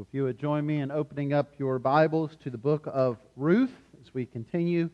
If you would join me in opening up your Bibles to the book of Ruth as we continue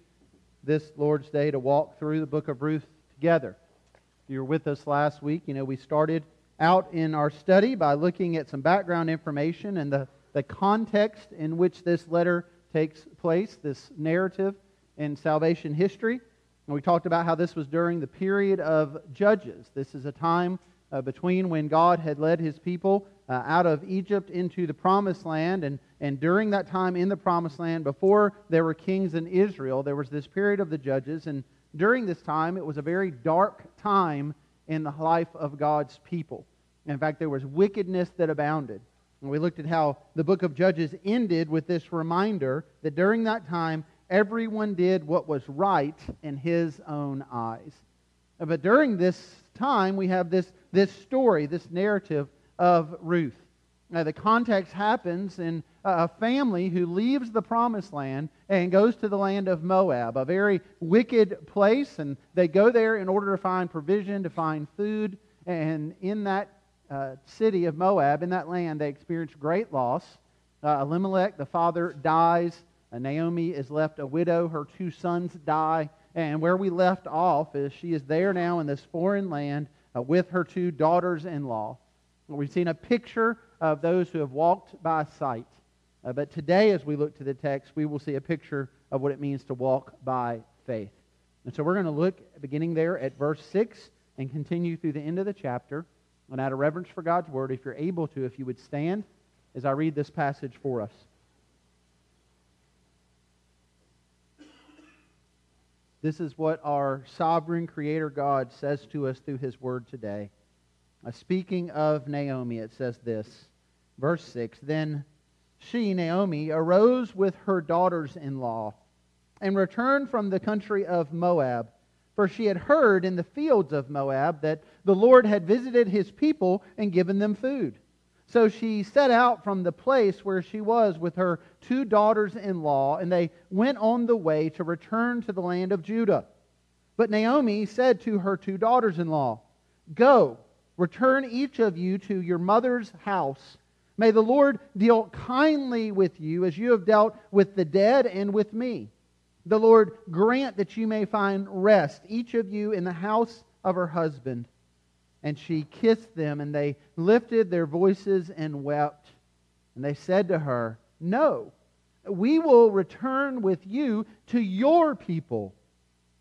this Lord's Day to walk through the book of Ruth together. If you were with us last week, you know we started out in our study by looking at some background information and the, the context in which this letter takes place, this narrative in salvation history. And we talked about how this was during the period of Judges. This is a time uh, between when God had led his people uh, out of Egypt into the promised land. And, and during that time in the promised land, before there were kings in Israel, there was this period of the judges. And during this time, it was a very dark time in the life of God's people. In fact, there was wickedness that abounded. And we looked at how the book of Judges ended with this reminder that during that time, everyone did what was right in his own eyes. But during this time, we have this, this story, this narrative of Ruth. Now, the context happens in a family who leaves the promised land and goes to the land of Moab, a very wicked place. And they go there in order to find provision, to find food. And in that uh, city of Moab, in that land, they experience great loss. Uh, Elimelech, the father, dies. Uh, Naomi is left a widow. Her two sons die. And where we left off is she is there now in this foreign land uh, with her two daughters in law. We've seen a picture of those who have walked by sight. Uh, but today, as we look to the text, we will see a picture of what it means to walk by faith. And so we're going to look beginning there at verse 6 and continue through the end of the chapter. And out of reverence for God's word, if you're able to, if you would stand as I read this passage for us. This is what our sovereign creator God says to us through his word today. Uh, speaking of Naomi, it says this, verse 6 Then she, Naomi, arose with her daughters in law and returned from the country of Moab. For she had heard in the fields of Moab that the Lord had visited his people and given them food. So she set out from the place where she was with her two daughters in law, and they went on the way to return to the land of Judah. But Naomi said to her two daughters in law, Go Return each of you to your mother's house. May the Lord deal kindly with you as you have dealt with the dead and with me. The Lord grant that you may find rest, each of you in the house of her husband. And she kissed them, and they lifted their voices and wept. And they said to her, No, we will return with you to your people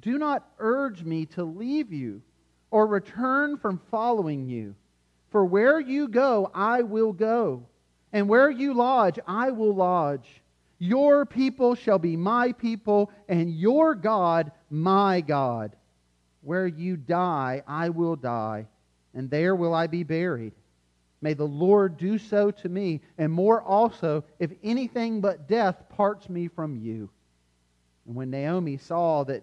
do not urge me to leave you or return from following you. For where you go, I will go, and where you lodge, I will lodge. Your people shall be my people, and your God my God. Where you die, I will die, and there will I be buried. May the Lord do so to me, and more also, if anything but death parts me from you. And when Naomi saw that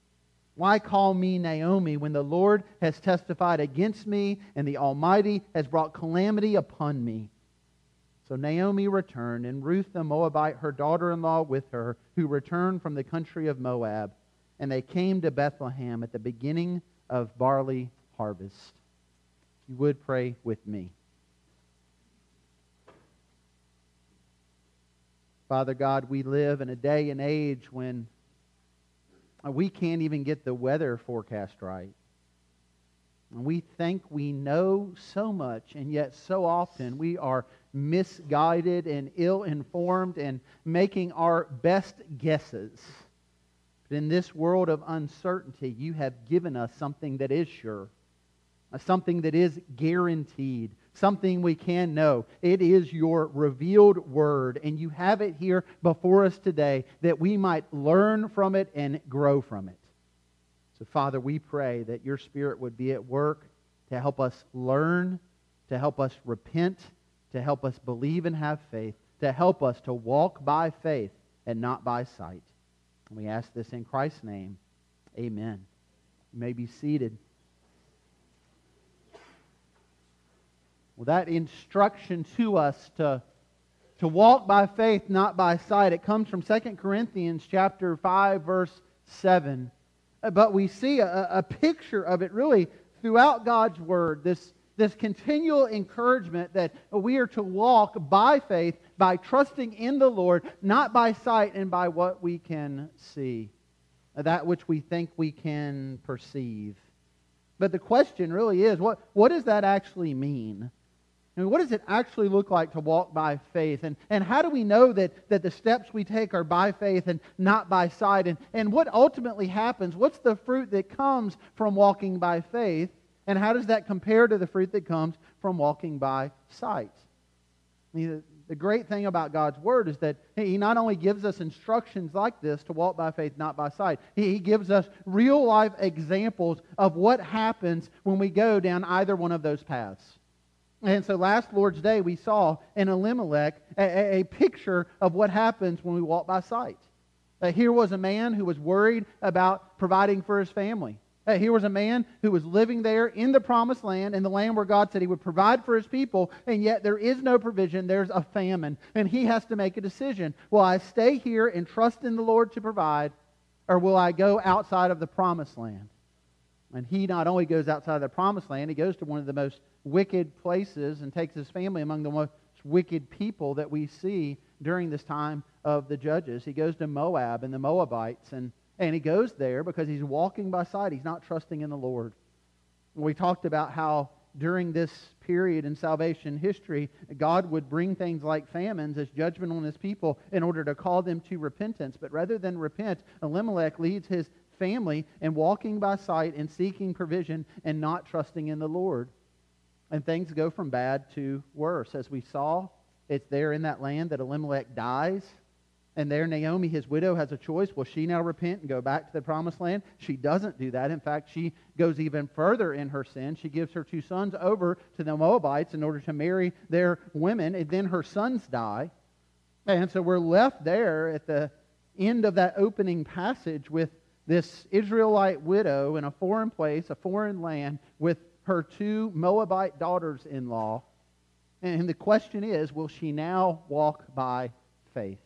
Why call me Naomi when the Lord has testified against me and the Almighty has brought calamity upon me? So Naomi returned, and Ruth the Moabite, her daughter in law, with her, who returned from the country of Moab. And they came to Bethlehem at the beginning of barley harvest. You would pray with me. Father God, we live in a day and age when Uh, we can't even get the weather forecast right. We think we know so much, and yet so often we are misguided and ill informed and making our best guesses. But in this world of uncertainty, you have given us something that is sure, something that is guaranteed, something we can know. It is your revealed word, and you have it here before us today that we might learn from it and grow from it. So, Father, we pray that your Spirit would be at work to help us learn, to help us repent, to help us believe and have faith, to help us to walk by faith and not by sight. And we ask this in Christ's name. Amen. You may be seated. Well, that instruction to us to, to walk by faith, not by sight, it comes from 2 Corinthians chapter 5, verse 7. Uh, but we see a, a picture of it really throughout God's Word, this, this continual encouragement that we are to walk by faith, by trusting in the Lord, not by sight and by what we can see, that which we think we can perceive. But the question really is what, what does that actually mean? I mean, what does it actually look like to walk by faith? And, and how do we know that, that the steps we take are by faith and not by sight? And, and what ultimately happens? What's the fruit that comes from walking by faith? And how does that compare to the fruit that comes from walking by sight? I mean, the, the great thing about God's Word is that He not only gives us instructions like this to walk by faith, not by sight, He gives us real life examples of what happens when we go down either one of those paths. And so last Lord's Day, we saw in Elimelech a, a picture of what happens when we walk by sight. Uh, here was a man who was worried about providing for his family. Uh, here was a man who was living there in the promised land, in the land where God said he would provide for his people, and yet there is no provision. There's a famine. And he has to make a decision. Will I stay here and trust in the Lord to provide, or will I go outside of the promised land? And he not only goes outside of the promised land, he goes to one of the most wicked places and takes his family among the most wicked people that we see during this time of the judges. He goes to Moab and the Moabites, and, and he goes there because he's walking by sight. He's not trusting in the Lord. We talked about how during this period in salvation history, God would bring things like famines as judgment on his people in order to call them to repentance. But rather than repent, Elimelech leads his family in walking by sight and seeking provision and not trusting in the Lord. And things go from bad to worse. As we saw, it's there in that land that Elimelech dies. And there, Naomi, his widow, has a choice. Will she now repent and go back to the promised land? She doesn't do that. In fact, she goes even further in her sin. She gives her two sons over to the Moabites in order to marry their women, and then her sons die. And so we're left there at the end of that opening passage with this Israelite widow in a foreign place, a foreign land, with her two Moabite daughters in law. And the question is will she now walk by faith?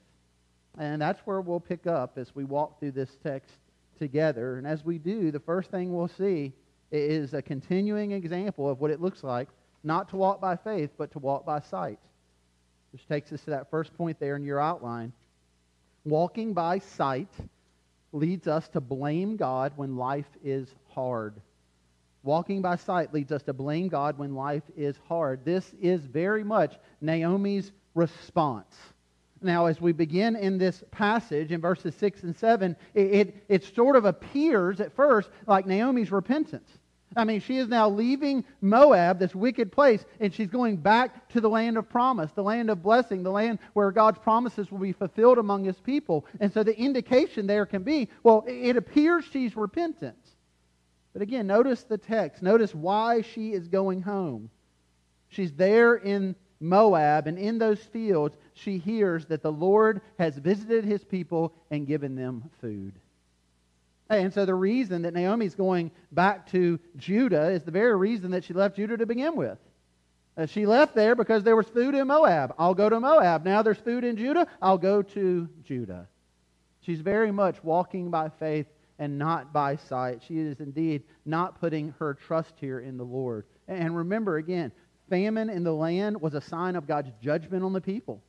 And that's where we'll pick up as we walk through this text together. And as we do, the first thing we'll see is a continuing example of what it looks like not to walk by faith, but to walk by sight. Which takes us to that first point there in your outline. Walking by sight leads us to blame God when life is hard. Walking by sight leads us to blame God when life is hard. This is very much Naomi's response. Now, as we begin in this passage in verses 6 and 7, it, it, it sort of appears at first like Naomi's repentance. I mean, she is now leaving Moab, this wicked place, and she's going back to the land of promise, the land of blessing, the land where God's promises will be fulfilled among his people. And so the indication there can be well, it appears she's repentant. But again, notice the text. Notice why she is going home. She's there in Moab, and in those fields, she hears that the Lord has visited his people and given them food. And so the reason that Naomi's going back to Judah is the very reason that she left Judah to begin with. Uh, she left there because there was food in Moab. I'll go to Moab. Now there's food in Judah. I'll go to Judah. She's very much walking by faith and not by sight. She is indeed not putting her trust here in the Lord. And remember again, famine in the land was a sign of God's judgment on the people.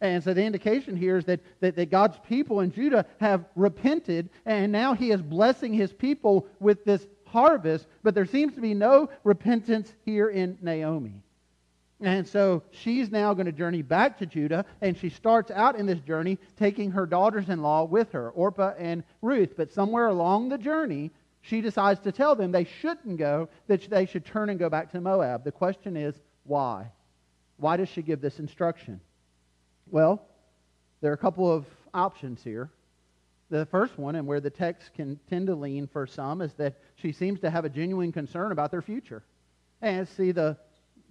And so the indication here is that, that, that, God's people in Judah have repented, and now he is blessing his people with this harvest, but there seems to be no repentance here in Naomi. And so she's now going to journey back to Judah, and she starts out in this journey taking her daughters in law with her, Orpah and Ruth. But somewhere along the journey, she decides to tell them they shouldn't go, that they should turn and go back to Moab. The question is, why? Why does she give this instruction? Well, there are a couple of options here. The first one, and where the text can tend to lean for some, is that she seems to have a genuine concern about their future. And see, the,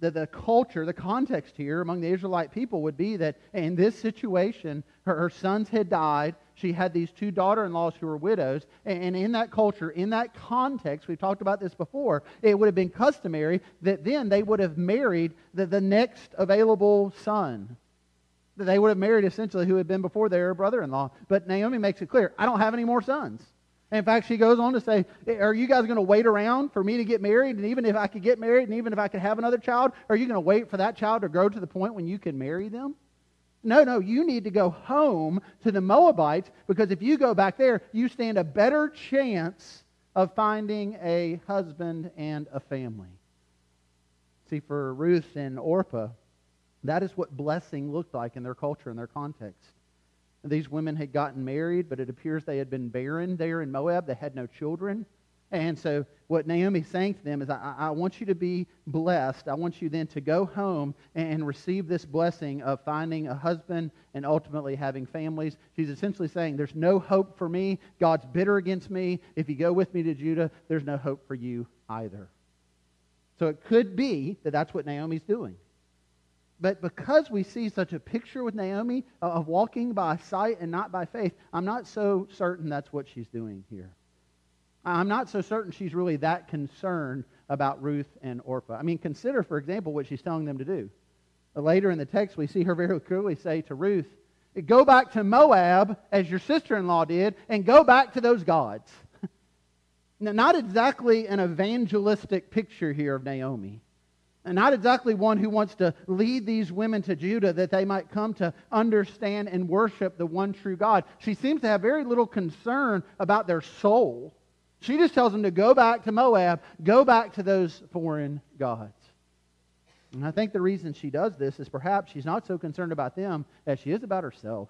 the, the culture, the context here among the Israelite people would be that in this situation, her, her sons had died. She had these two daughter in laws who were widows. And, and in that culture, in that context, we've talked about this before, it would have been customary that then they would have married the, the next available son That they would have married essentially who had been before their brother in law. But Naomi makes it clear I don't have any more sons. In fact, she goes on to say, Are you guys going to wait around for me to get married? And even if I could get married, and even if I could have another child, are you going to wait for that child to grow to the point when you can marry them? No, no, you need to go home to the Moabites because if you go back there, you stand a better chance of finding a husband and a family. See, for Ruth and Orpah, that is what blessing looked like in their culture and their context. These women had gotten married, but it appears they had been barren there in Moab. They had no children. And so, what Naomi's saying to them is, I, I, want you to be blessed. I want you then to go home and receive this blessing of finding a husband and ultimately having families. She's essentially saying, There's no hope for me. God's bitter against me. If you go with me to Judah, there's no hope for you either. So, it could be that that's what Naomi's doing. But because we see such a picture with Naomi of walking by sight and not by faith, I'm not so certain that's what she's doing here. I'm not so certain she's really that concerned about Ruth and Orpah. I mean, consider, for example, what she's telling them to do. Later in the text, we see her very clearly say to Ruth, Go back to Moab, as your sister in law did, and go back to those gods. now, not exactly an evangelistic picture here of Naomi not exactly one who wants to lead these women to Judah that they might come to understand and worship the one true God. She seems to have very little concern about their soul. She just tells them to go back to Moab, go back to those foreign gods. And I think the reason she does this is perhaps she's not so concerned about them as she is about herself.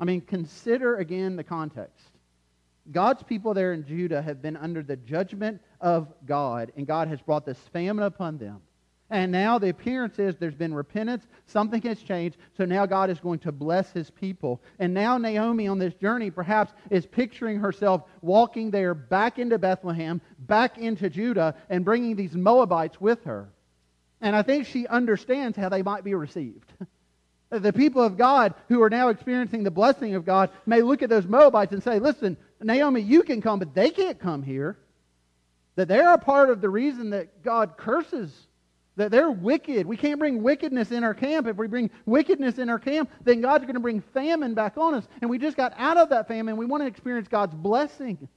I mean, consider again the context. God's people there in Judah have been under the judgment of God, and God has brought this famine upon them. And now the appearance is there's been repentance, something has changed, so now God is going to bless his people. And now Naomi on this journey perhaps is picturing herself walking there back into Bethlehem, back into Judah, and bringing these Moabites with her. And I think she understands how they might be received. the people of God who are now experiencing the blessing of God may look at those Moabites and say, listen, Naomi, you can come, but they can't come here. That they're a part of the reason that God curses. That they're wicked. We can't bring wickedness in our camp. If we bring wickedness in our camp, then God's going to bring famine back on us. And we just got out of that famine. We want to experience God's blessing.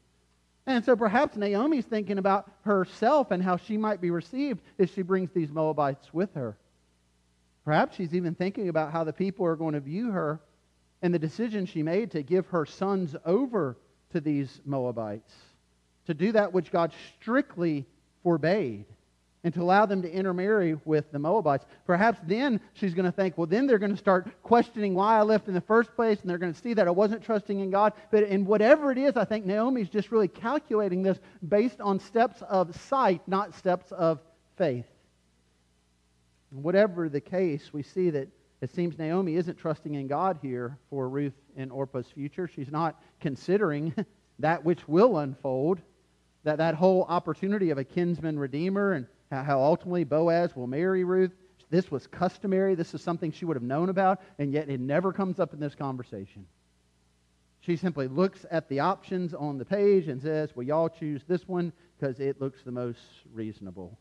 And so perhaps Naomi's thinking about herself and how she might be received if she brings these Moabites with her. Perhaps she's even thinking about how the people are going to view her and the decision she made to give her sons over to these Moabites, to do that which God strictly forbade, and to allow them to intermarry with the Moabites. Perhaps then she's going to think, well, then they're going to start questioning why I left in the first place, and they're going to see that I wasn't trusting in God. But in whatever it is, I think Naomi's just really calculating this based on steps of sight, not steps of faith. Whatever the case, we see that it seems Naomi isn't trusting in God here for Ruth and Orpah's future. She's not considering that which will unfold, that, that whole opportunity of a kinsman redeemer and how ultimately Boaz will marry Ruth. This was customary. This is something she would have known about, and yet it never comes up in this conversation. She simply looks at the options on the page and says, Well, y'all choose this one because it looks the most reasonable.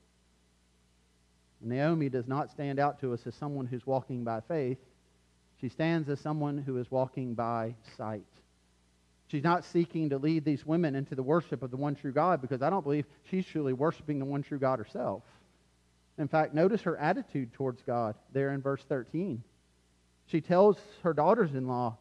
Naomi does not stand out to us as someone who's walking by faith. She stands as someone who is walking by sight. She's not seeking to lead these women into the worship of the one true God because I don't believe she's truly worshiping the one true God herself. In fact, notice her attitude towards God there in verse 13. She tells her daughters in law,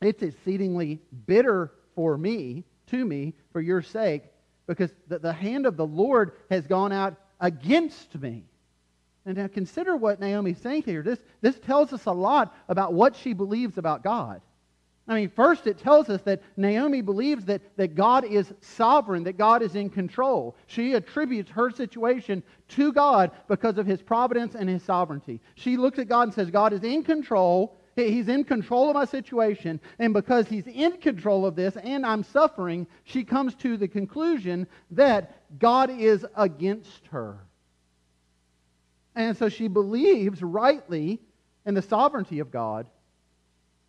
It's exceedingly bitter for me, to me, for your sake, because the, the hand of the Lord has gone out against me. And now consider what Naomi's saying here. This, this tells us a lot about what she believes about God. I mean, first it tells us that Naomi believes that, that God is sovereign, that God is in control. She attributes her situation to God because of his providence and his sovereignty. She looks at God and says, God is in control. He's in control of my situation. And because he's in control of this and I'm suffering, she comes to the conclusion that God is against her. And so she believes rightly in the sovereignty of God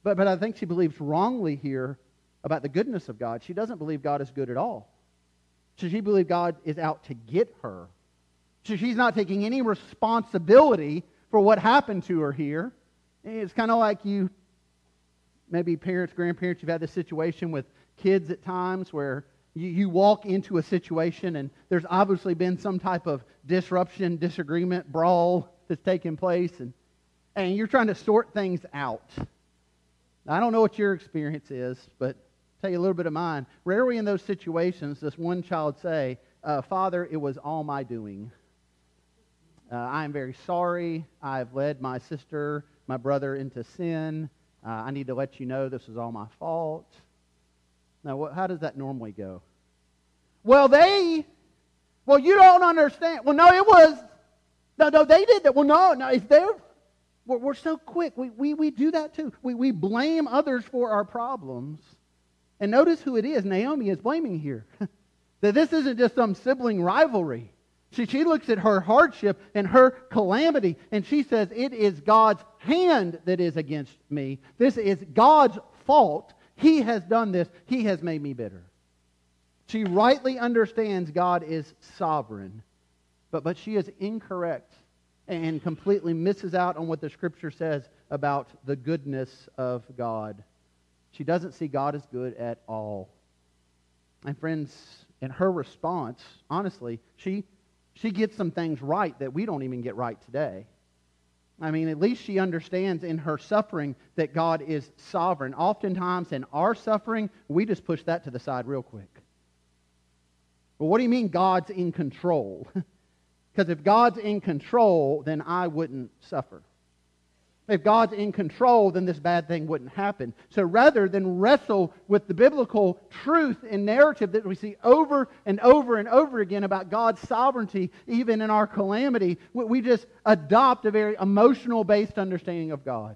but, but I think she believes wrongly here about the goodness of God. She doesn't believe God is good at all. So she believes God is out to get her. So she's not taking any responsibility for what happened to her here. It's kind of like you, maybe parents, grandparents, you've had this situation with kids at times where you, you walk into a situation and there's obviously been some type of disruption, disagreement, brawl that's taken place, and, and you're trying to sort things out. I don't know what your experience is, but I'll tell you a little bit of mine. Rarely in those situations does one child say, uh, Father, it was all my doing. Uh, I am very sorry. I've led my sister, my brother into sin. Uh, I need to let you know this was all my fault. Now, how does that normally go? Well, they, well, you don't understand. Well, no, it was, no, no, they did that. Well, no, no, it's their we're, we're so quick. We, we, we do that too. We, we blame others for our problems. And notice who it is Naomi is blaming here. that this isn't just some sibling rivalry. She, she looks at her hardship and her calamity, and she says, It is God's hand that is against me. This is God's fault. He has done this. He has made me bitter. She rightly understands God is sovereign, but, but she is incorrect and completely misses out on what the scripture says about the goodness of God. She doesn't see God as good at all. And friends, in her response, honestly, she she gets some things right that we don't even get right today. I mean, at least she understands in her suffering that God is sovereign. Oftentimes in our suffering, we just push that to the side real quick. Well, what do you mean God's in control? Because if God's in control, then I wouldn't suffer. If God's in control, then this bad thing wouldn't happen. So rather than wrestle with the biblical truth and narrative that we see over and over and over again about God's sovereignty, even in our calamity, we just adopt a very emotional based understanding of God.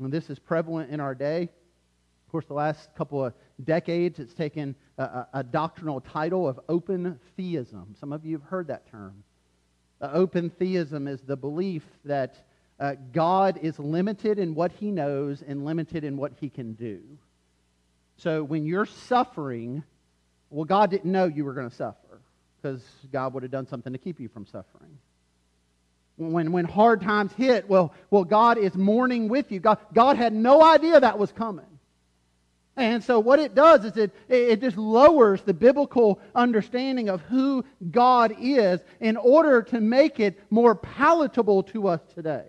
And this is prevalent in our day. Of course, the last couple of decades, it's taken a, a, doctrinal title of open theism. Some of you have heard that term. Uh, open theism is the belief that uh, God is limited in what he knows and limited in what he can do. So when you're suffering, well, God didn't know you were going to suffer because God would have done something to keep you from suffering. When, when hard times hit, well, well, God is mourning with you. God, God had no idea that was coming. And so what it does is it, it just lowers the biblical understanding of who God is in order to make it more palatable to us today.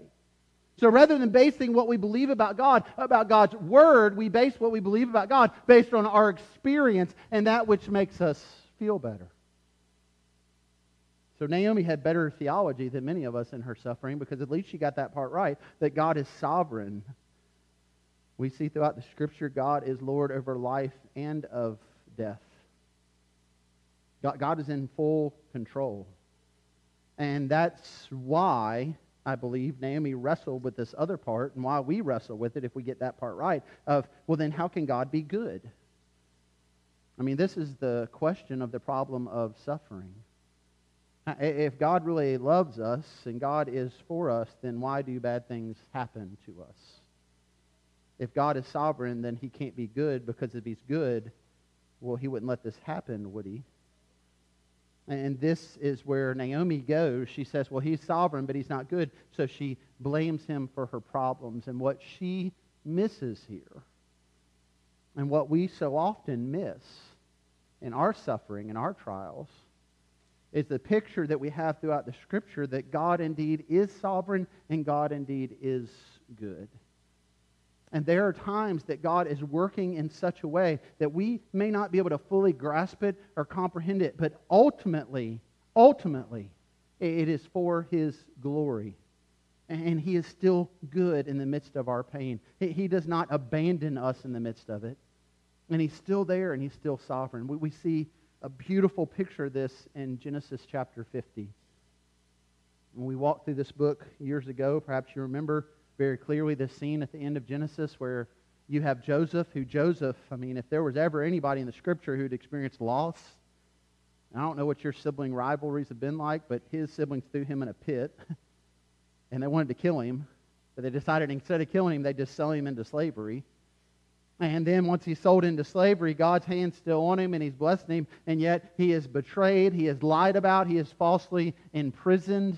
So rather than basing what we believe about God, about God's Word, we base what we believe about God based on our experience and that which makes us feel better. So Naomi had better theology than many of us in her suffering because at least she got that part right that God is sovereign we see throughout the scripture God is Lord over life and of death. God, God is in full control. And that's why I believe Naomi wrestled with this other part and why we wrestle with it if we get that part right of, well, then how can God be good? I mean, this is the question of the problem of suffering. If God really loves us and God is for us, then why do bad things happen to us? If God is sovereign, then he can't be good because if he's good, well, he wouldn't let this happen, would he? And this is where Naomi goes. She says, Well, he's sovereign, but he's not good. So she blames him for her problems. And what she misses here, and what we so often miss in our suffering and our trials, is the picture that we have throughout the Scripture that God indeed is sovereign and God indeed is good. And there are times that God is working in such a way that we may not be able to fully grasp it or comprehend it, but ultimately, ultimately, it is for His glory. And He is still good in the midst of our pain. He does not abandon us in the midst of it. And He's still there and He's still sovereign. We see a beautiful picture of this in Genesis chapter 50. When we walked through this book years ago, perhaps you remember very clearly this scene at the end of Genesis where you have Joseph, who Joseph, I mean, if there was ever anybody in the scripture who'd experienced loss, I don't know what your sibling rivalries have been like, but his siblings threw him in a pit and they wanted to kill him. But they decided instead of killing him, they'd just sell him into slavery. And then once he's sold into slavery, God's hand's still on him and he's blessing him, and yet he is betrayed, he is lied about, he is falsely imprisoned.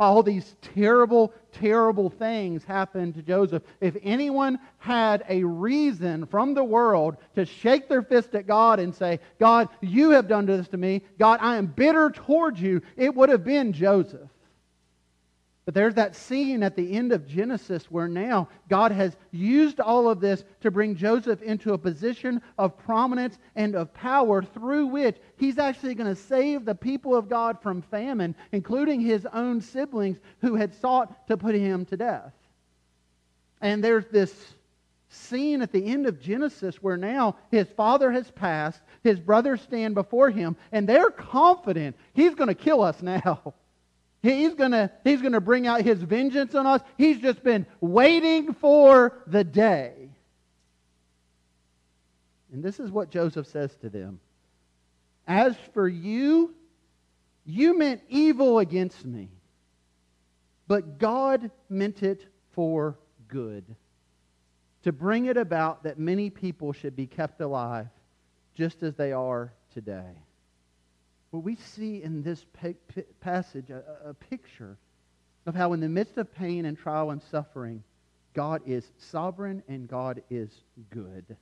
All these terrible, terrible things happened to Joseph. If anyone had a reason from the world to shake their fist at God and say, God, you have done this to me, God, I am bitter towards you, it would have been Joseph. But there's that scene at the end of Genesis where now God has used all of this to bring Joseph into a position of prominence and of power through which he's actually going to save the people of God from famine, including his own siblings who had sought to put him to death. And there's this scene at the end of Genesis where now his father has passed, his brothers stand before him, and they're confident he's going to kill us now. He's going he's going to bring out his vengeance on us. He's just been waiting for the day. And this is what Joseph says to them As for you, you meant evil against me, but God meant it for good, to bring it about that many people should be kept alive, just as they are today. Well, we see in this passage a, a picture of how, in the midst of pain and trial and suffering, God is sovereign and God is good.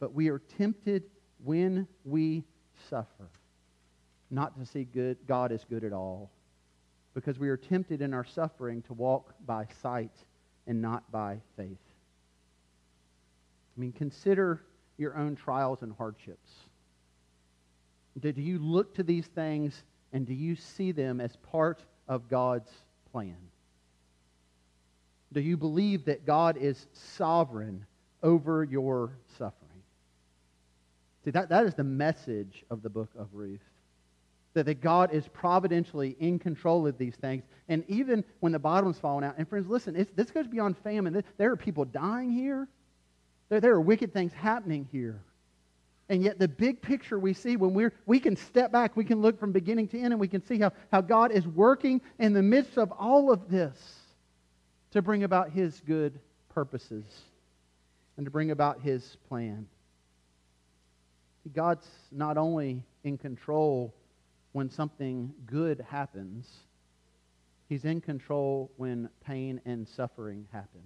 But we are tempted when we suffer not to see good, God as good at all. Because we are tempted in our suffering to walk by sight and not by faith. I mean, consider your own trials and hardships. Do, you look to these things and do you see them as part of God's plan? Do you believe that God is sovereign over your suffering? See, that, that is the message of the book of Ruth. That, that God is providentially in control of these things. And even when the bottom's falling out, and friends, listen, this goes beyond famine. There are people dying here. There, there are wicked things happening here. And yet, the big picture we see when we're, we can step back, we can look from beginning to end, and we can see how, how God is working in the midst of all of this to bring about His good purposes and to bring about His plan. God's not only in control when something good happens, He's in control when pain and suffering happen.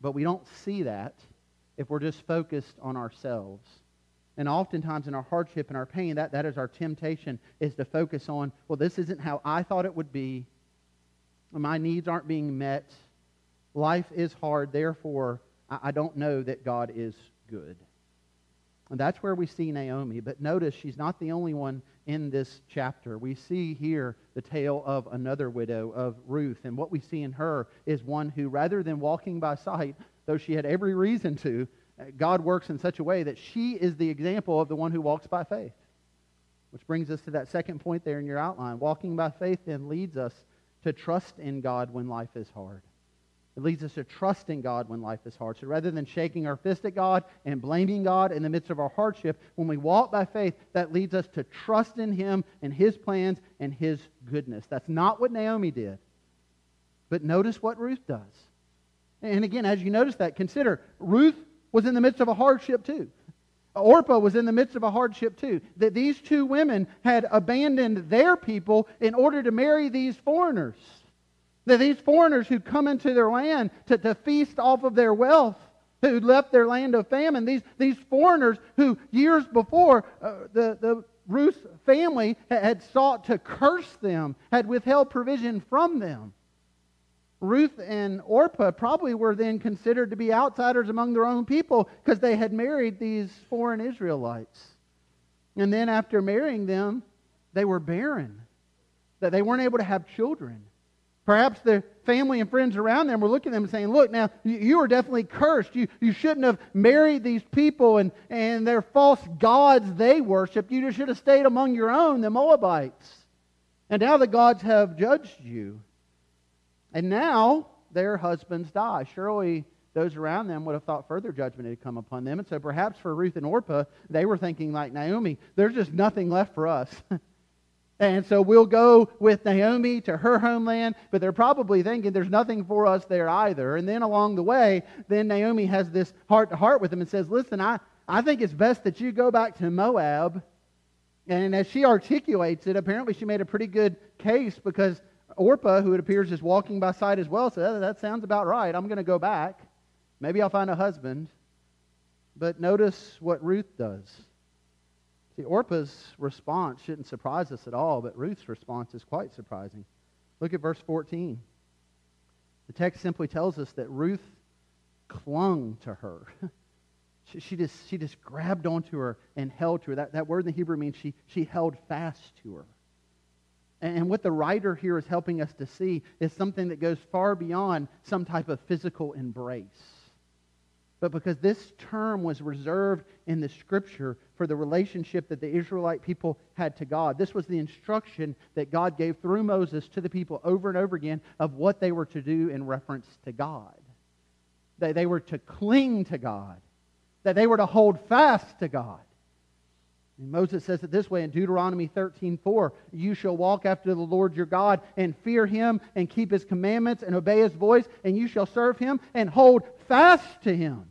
But we don't see that if we're just focused on ourselves. And oftentimes in our hardship and our pain, that, that is our temptation, is to focus on, well, this isn't how I thought it would be. My needs aren't being met. Life is hard. Therefore, I, I don't know that God is good. And that's where we see Naomi. But notice she's not the only one in this chapter. We see here the tale of another widow, of Ruth. And what we see in her is one who, rather than walking by sight, though she had every reason to, uh, God works in such a way that she is the example of the one who walks by faith. Which brings us to that second point there in your outline. Walking by faith then leads us to trust in God when life is hard. It leads us to trust in God when life is hard. So rather than shaking our fist at God and blaming God in the midst of our hardship, when we walk by faith, that leads us to trust in Him and His plans and His goodness. That's not what Naomi did. But notice what Ruth does. And again, as you notice that, consider Ruth was in the midst of a hardship too. Orpah was in the midst of a hardship too. That these two women had abandoned their people in order to marry these foreigners. That these foreigners who come into their land to, to feast off of their wealth, who left their land of famine, these, these foreigners who years before uh, the, the Ruth's family had sought to curse them, had withheld provision from them. Ruth and Orpah probably were then considered to be outsiders among their own people because they had married these foreign Israelites. And then after marrying them, they were barren, that they weren't able to have children. Perhaps the family and friends around them were looking at them and saying, Look, now, you are definitely cursed. You, you shouldn't have married these people and, and their false gods they worshiped. You just should have stayed among your own, the Moabites. And now the gods have judged you. And now their husbands die. Surely those around them would have thought further judgment had come upon them. And so perhaps for Ruth and Orpah, they were thinking like Naomi, there's just nothing left for us. and so we'll go with Naomi to her homeland, but they're probably thinking there's nothing for us there either. And then along the way, then Naomi has this heart to heart with them and says, Listen, I, I think it's best that you go back to Moab. And as she articulates it, apparently she made a pretty good case because Orpah, who it appears is walking by sight as well, said, oh, That sounds about right. I'm going to go back. Maybe I'll find a husband. But notice what Ruth does. See, Orpah's response shouldn't surprise us at all, but Ruth's response is quite surprising. Look at verse 14. The text simply tells us that Ruth clung to her. she, she, just, she just grabbed onto her and held to her. That, that word in the Hebrew means she, she held fast to her. And what the writer here is helping us to see is something that goes far beyond some type of physical embrace. But because this term was reserved in the scripture for the relationship that the Israelite people had to God, this was the instruction that God gave through Moses to the people over and over again of what they were to do in reference to God. That they were to cling to God, that they were to hold fast to God. And Moses says it this way in Deuteronomy 13:4, "You shall walk after the Lord your God and fear him and keep his commandments and obey his voice, and you shall serve him and hold fast to him."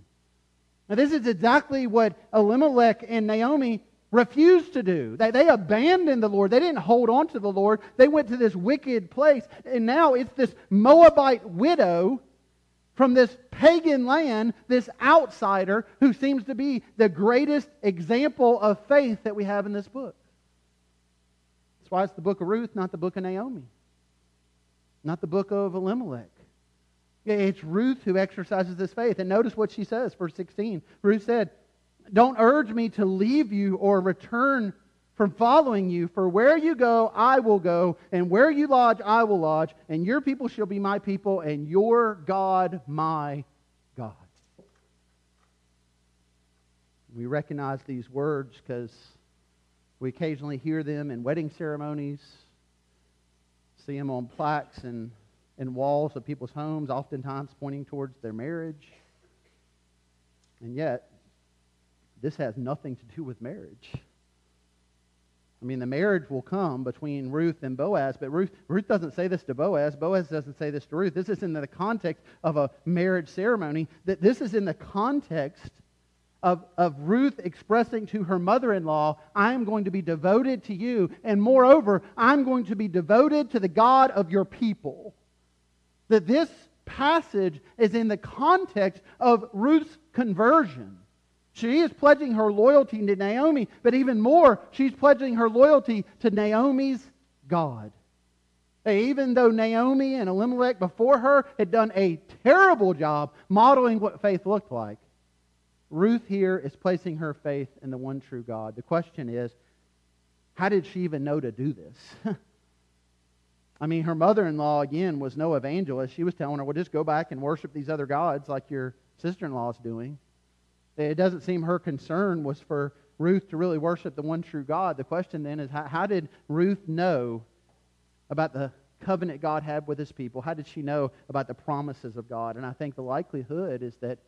Now this is exactly what Elimelech and Naomi refused to do. They, they abandoned the Lord. They didn't hold on to the Lord. They went to this wicked place. And now it's this Moabite widow from this pagan land, this outsider who seems to be the greatest example of faith that we have in this book. That's why it's the book of Ruth, not the book of Naomi, not the book of Elimelech. It's Ruth who exercises this faith. And notice what she says, verse 16. Ruth said, Don't urge me to leave you or return from following you. For where you go, I will go, and where you lodge, I will lodge, and your people shall be my people, and your God my God. We recognize these words because we occasionally hear them in wedding ceremonies, see them on plaques and, and walls of people's homes, oftentimes pointing towards their marriage. And yet, this has nothing to do with marriage. I mean, the marriage will come between Ruth and Boaz, but Ruth, Ruth doesn't say this to Boaz. Boaz doesn't say this to Ruth. This is in the context of a marriage ceremony. That this is in the context of, of Ruth expressing to her mother in law, I am going to be devoted to you, and moreover, I'm going to be devoted to the God of your people. That this passage is in the context of Ruth's conversion. She is pledging her loyalty to Naomi, but even more, she's pledging her loyalty to Naomi's God. Even though Naomi and Elimelech before her had done a terrible job modeling what faith looked like, Ruth here is placing her faith in the one true God. The question is, how did she even know to do this? I mean, her mother in law, again, was no evangelist. She was telling her, well, just go back and worship these other gods like your sister in law is doing. It doesn't seem her concern was for Ruth to really worship the one true God. The question then is how, how did Ruth know about the covenant God had with his people? How did she know about the promises of God? And I think the likelihood is that,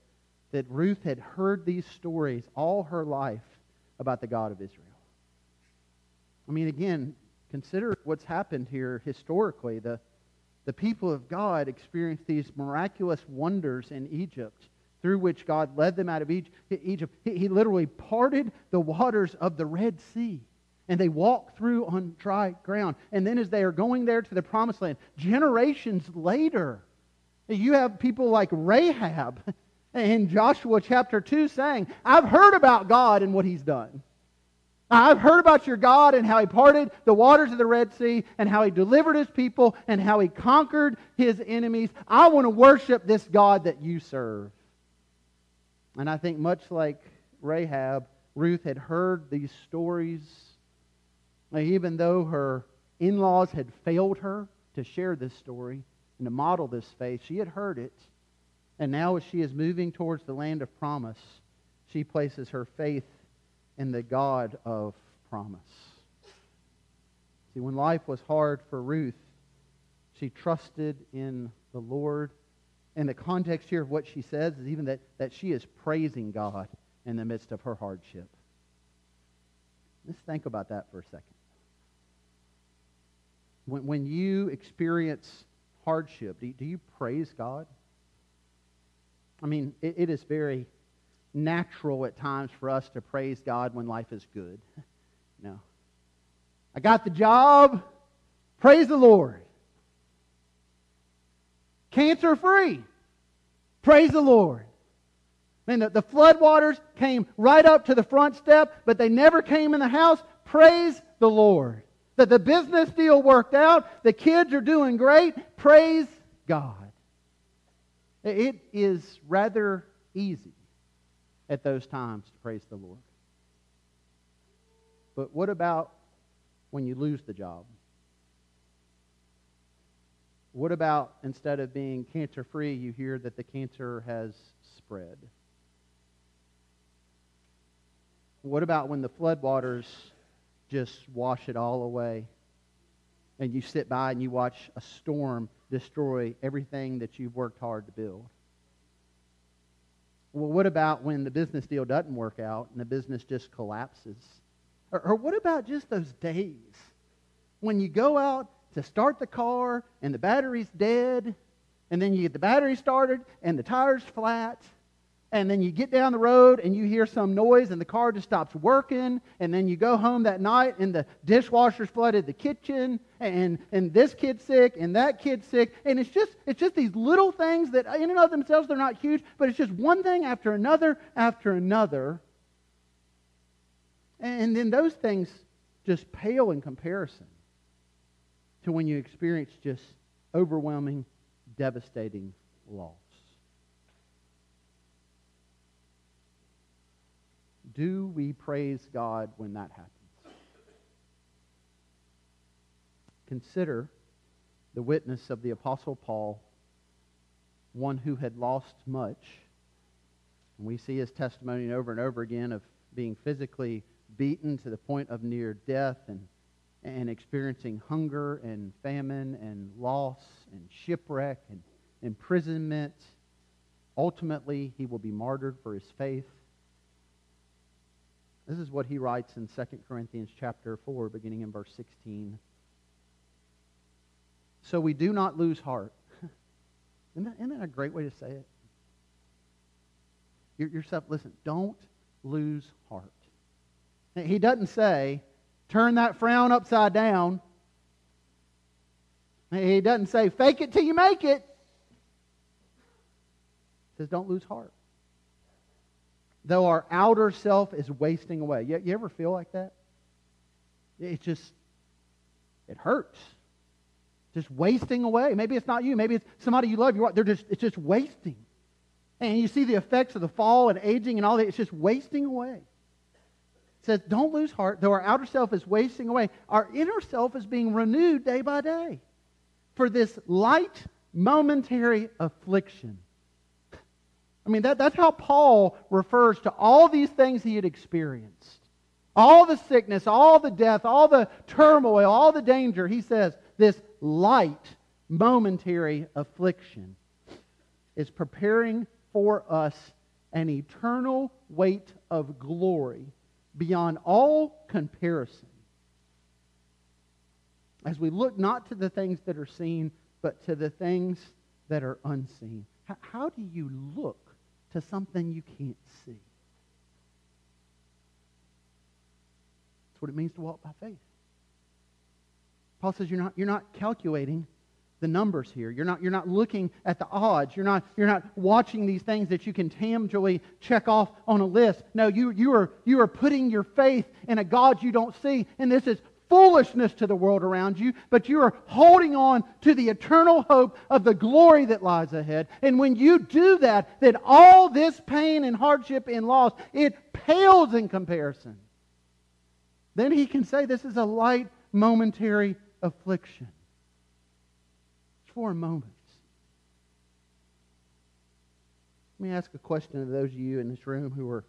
that Ruth had heard these stories all her life about the God of Israel. I mean, again, consider what's happened here historically. The, the people of God experienced these miraculous wonders in Egypt through which God led them out of Egypt. He literally parted the waters of the Red Sea. And they walked through on dry ground. And then, as they are going there to the promised land, generations later, you have people like Rahab in Joshua chapter 2 saying, I've heard about God and what he's done. I've heard about your God and how he parted the waters of the Red Sea and how he delivered his people and how he conquered his enemies. I want to worship this God that you serve. And I think, much like Rahab, Ruth had heard these stories. Even though her in laws had failed her to share this story and to model this faith, she had heard it. And now, as she is moving towards the land of promise, she places her faith in the God of promise. See, when life was hard for Ruth, she trusted in the Lord. And the context here of what she says is even that, that she is praising God in the midst of her hardship. Let's think about that for a second. When, when you experience hardship, do you, do you praise God? I mean, it, it is very natural at times for us to praise God when life is good. No. I got the job. Praise the Lord. Cancer free. Praise the Lord. Man, the, the floodwaters came right up to the front step, but they never came in the house. Praise the Lord. That the business deal worked out. The kids are doing great. Praise God. It is rather easy at those times to praise the Lord. But what about when you lose the job? What about instead of being cancer free, you hear that the cancer has spread? What about when the floodwaters just wash it all away and you sit by and you watch a storm destroy everything that you've worked hard to build? Well, what about when the business deal doesn't work out and the business just collapses? Or, or what about just those days when you go out to start the car and the battery's dead, and then you get the battery started and the tire's flat, and then you get down the road and you hear some noise and the car just stops working and then you go home that night and the dishwasher's flooded the kitchen and, and this kid's sick and that kid's sick and it's just it's just these little things that in and of themselves they're not huge but it's just one thing after another after another. And then those things just pale in comparison to when you experience just overwhelming devastating loss Do we praise God when that happens? Consider the witness of the Apostle Paul, one who had lost much. And we see his testimony over and over again of being physically beaten to the point of near death and, and experiencing hunger and famine and loss and shipwreck and imprisonment. Ultimately, he will be martyred for his faith. This is what he writes in 2 Corinthians chapter 4, beginning in verse 16. So we do not lose heart. isn't, that, isn't that a great way to say it? Yourself, listen, don't lose heart. He doesn't say, turn that frown upside down. He doesn't say, fake it till you make it. He says, don't lose heart though our outer self is wasting away. You, you ever feel like that? It just, it hurts. Just wasting away. Maybe it's not you. Maybe it's somebody you love. You're, they're just, it's just wasting. And you see the effects of the fall and aging and all that. It's just wasting away. Says, don't lose heart. Though our outer self is wasting away, our inner self is being renewed day by day for this light, momentary affliction I mean, that, that's how Paul refers to all these things he had experienced. All the sickness, all the death, all the turmoil, all the danger. He says this light, momentary affliction is preparing for us an eternal weight of glory beyond all comparison. As we look not to the things that are seen, but to the things that are unseen. How, how do you look to something you can't see. That's what it means to walk by faith. Paul says you're not, you're not calculating the numbers here. You're not, you're not looking at the odds. You're not, you're not watching these things that you can tangibly check off on a list. No, you, you, are, you are putting your faith in a God you don't see. And this is foolishness to the world around you, but you are holding on to the eternal hope of the glory that lies ahead. And when you do that, then all this pain and hardship and loss, it pales in comparison. Then he can say this is a light momentary affliction for moments. Let me ask a question to those of you in this room who are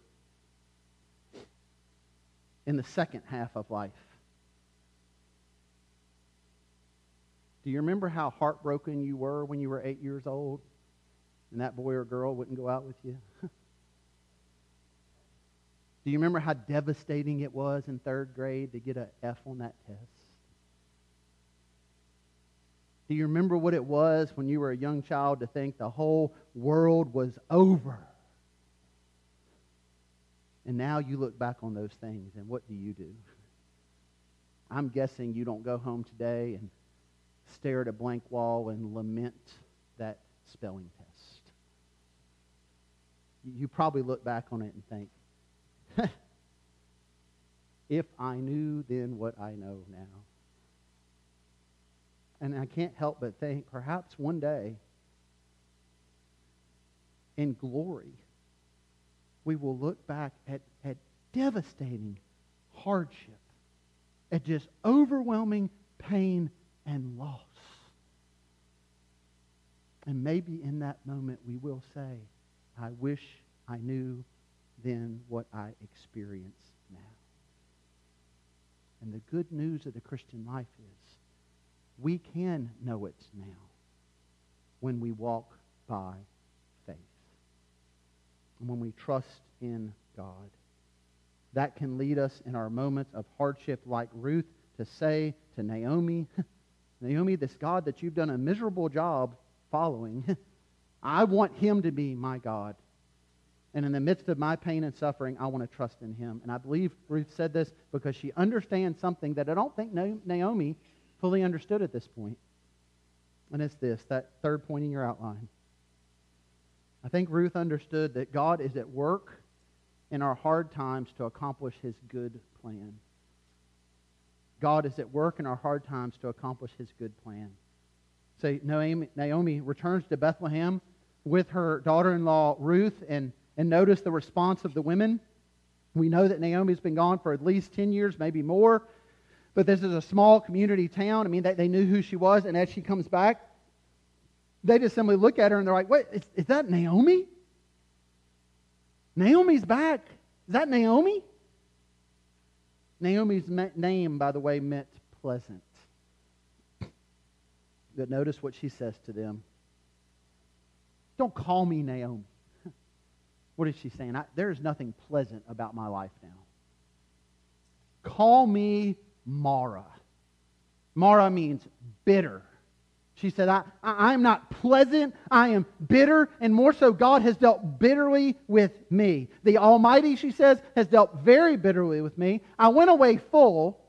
in the second half of life. Do you remember how heartbroken you were when you were eight years old and that boy or girl wouldn't go out with you? Do you remember how devastating it was in third grade to get an F on that test? Do you remember what it was when you were a young child to think the whole world was over? And now you look back on those things, and what do you do? I'm guessing you don't go home today and stare at a blank wall and lament that spelling test. You probably look back on it and think, if I knew then what I know now. And I can't help but think perhaps one day in glory, we will look back at, at devastating hardship, at just overwhelming pain and loss. And maybe in that moment we will say, I wish I knew then what I experience now. And the good news of the Christian life is we can know it now when we walk by faith and when we trust in God. That can lead us in our moments of hardship, like Ruth, to say to Naomi, Naomi, this God that you've done a miserable job following, I want him to be my God. And in the midst of my pain and suffering, I want to trust in him. And I believe Ruth said this because she understands something that I don't think Naomi fully understood at this point. And it's this that third point in your outline. I think Ruth understood that God is at work in our hard times to accomplish his good plan. God is at work in our hard times to accomplish his good plan. So Naomi, Naomi returns to Bethlehem with her daughter in law Ruth, and, and notice the response of the women. We know that Naomi's been gone for at least 10 years, maybe more. But this is a small community town. I mean, they, they knew who she was. And as she comes back, they just simply look at her and they're like, wait, is, is that Naomi? Naomi's back. Is that Naomi? Naomi's name, by the way, meant pleasant. But notice what she says to them. Don't call me Naomi. What is she saying? I, there is nothing pleasant about my life now. Call me Mara. Mara means bitter. She said, I, I, am not pleasant. I am bitter. And more so, God has dealt bitterly with me. The Almighty, she says, has dealt very bitterly with me. I went away full.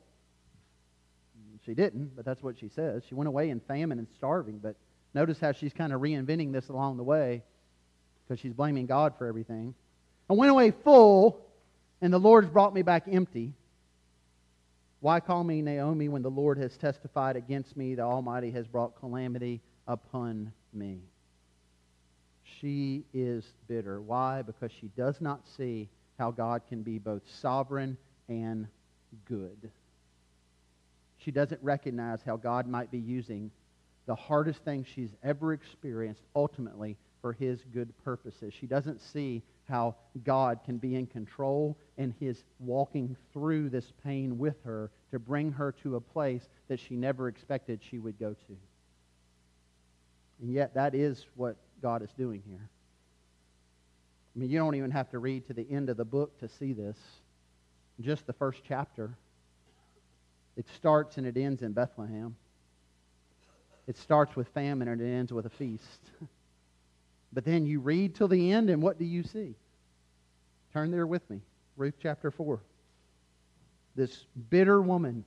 She didn't, but that's what she says. She went away in famine and starving. But notice how she's kind of reinventing this along the way because she's blaming God for everything. I went away full, and the Lord's brought me back empty. Why call me Naomi when the Lord has testified against me? The Almighty has brought calamity upon me. She is bitter. Why? Because she does not see how God can be both sovereign and good. She doesn't recognize how God might be using the hardest thing she's ever experienced ultimately for his good purposes. She doesn't see how God can be in control and his walking through this pain with her to bring her to a place that she never expected she would go to. And yet, that is what God is doing here. I mean, you don't even have to read to the end of the book to see this. Just the first chapter. It starts and it ends in Bethlehem. It starts with famine and it ends with a feast. But then you read till the end, and what do you see? Turn there with me. Ruth chapter 4. This bitter woman.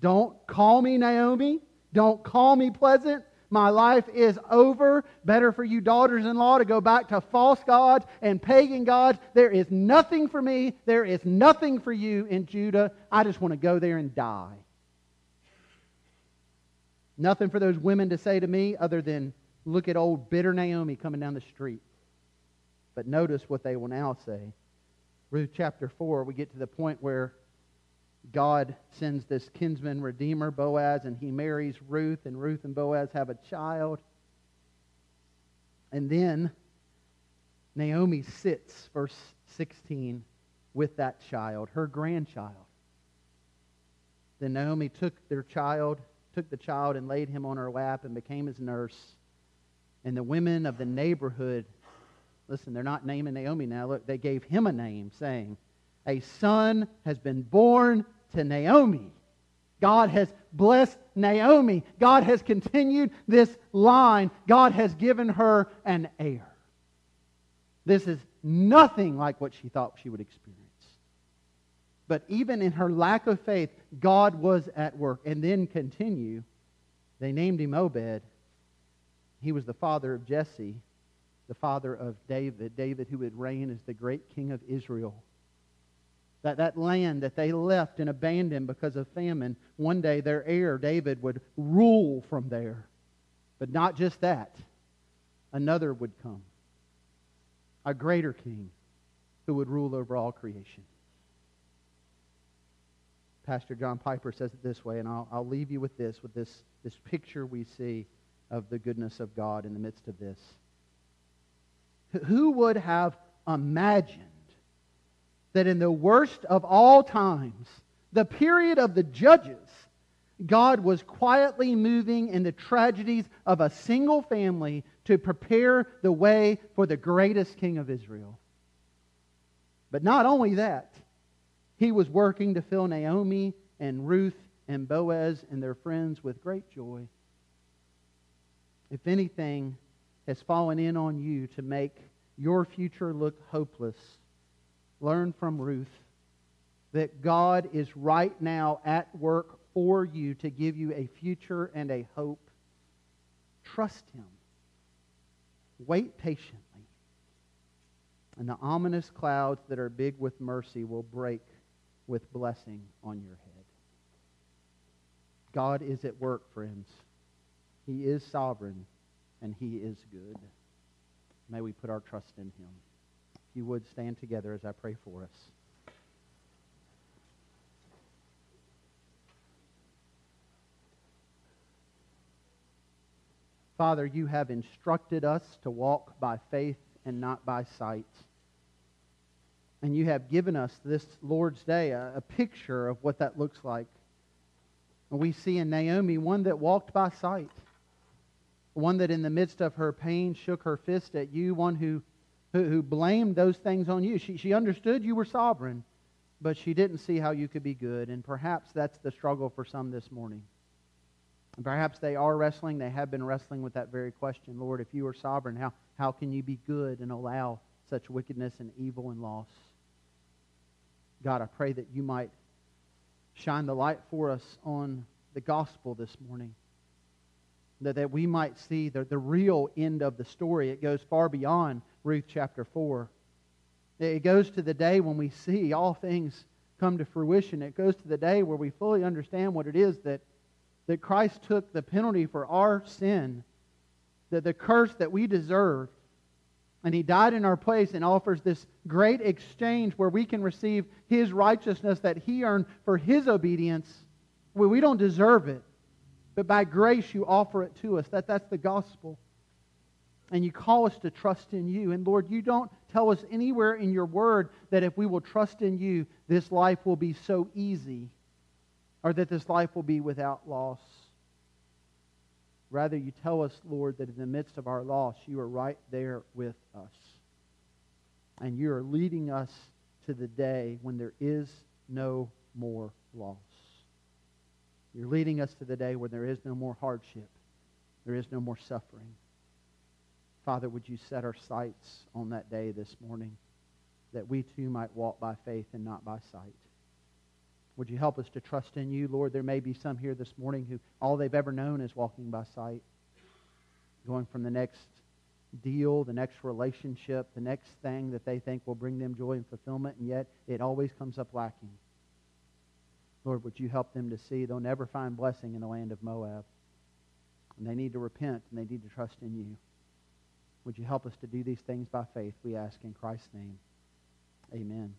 Don't call me Naomi. Don't call me pleasant. My life is over. Better for you, daughters in law, to go back to false gods and pagan gods. There is nothing for me. There is nothing for you in Judah. I just want to go there and die. Nothing for those women to say to me other than, look at old bitter Naomi coming down the street. But notice what they will now say. Ruth chapter 4, we get to the point where God sends this kinsman redeemer, Boaz, and he marries Ruth, and Ruth and Boaz have a child. And then Naomi sits, verse 16, with that child, her grandchild. Then Naomi took their child, took the child and laid him on her lap and became his nurse. And the women of the neighborhood, listen, they're not naming Naomi now. Look, they gave him a name, saying, a son has been born to Naomi. God has blessed Naomi. God has continued this line. God has given her an heir. This is nothing like what she thought she would experience. But even in her lack of faith, God was at work. And then continue. They named him Obed. He was the father of Jesse, the father of David, David who would reign as the great king of Israel. That, that land that they left and abandoned because of famine, one day their heir, David, would rule from there. But not just that, another would come, a greater king who would rule over all creation. Pastor John Piper says it this way, and I'll, I'll leave you with this, with this, this picture we see of the goodness of God in the midst of this. Who would have imagined that in the worst of all times, the period of the judges, God was quietly moving in the tragedies of a single family to prepare the way for the greatest king of Israel. But not only that, he was working to fill Naomi and Ruth and Boaz and their friends with great joy. If anything has fallen in on you to make your future look hopeless, learn from Ruth that God is right now at work for you to give you a future and a hope. Trust Him. Wait patiently. And the ominous clouds that are big with mercy will break with blessing on your head. God is at work, friends. He is sovereign, and He is good. May we put our trust in Him. If you would stand together as I pray for us. Father, you have instructed us to walk by faith and not by sight. And you have given us this Lord's Day a, a picture of what that looks like. And we see in Naomi one that walked by sight, one that in the midst of her pain shook her fist at you, one who who, who blamed those things on you. She, she understood you were sovereign, but she didn't see how you could be good. And perhaps that's the struggle for some this morning. And perhaps they are wrestling, they have been wrestling with that very question Lord, if you are sovereign, how, how can you be good and allow such wickedness and evil and loss? God, I pray that you might shine the light for us on the gospel this morning that, that we might see the, the real end of the story. It goes far beyond Ruth chapter 4. It goes to the day when we see all things come to fruition. It goes to the day where we fully understand what it is that, that Christ took the penalty for our sin, that the curse that we deserved, and he died in our place and offers this great exchange where we can receive his righteousness that he earned for his obedience. we don't deserve it but by grace you offer it to us. That, that's the gospel. And you call us to trust in you. And Lord, you don't tell us anywhere in your word that if we will trust in you, this life will be so easy or that this life will be without loss. Rather, you tell us, Lord, that in the midst of our loss, you are right there with us. And you are leading us to the day when there is no more loss. You're leading us to the day where there is no more hardship, there is no more suffering. Father, would you set our sights on that day this morning that we too might walk by faith and not by sight? Would you help us to trust in you, Lord? There may be some here this morning who all they've ever known is walking by sight, going from the next deal, the next relationship, the next thing that they think will bring them joy and fulfillment, and yet it always comes up lacking. Lord, would you help them to see they'll never find blessing in the land of Moab? And they need to repent and they need to trust in you. Would you help us to do these things by faith, we ask in Christ's name. Amen.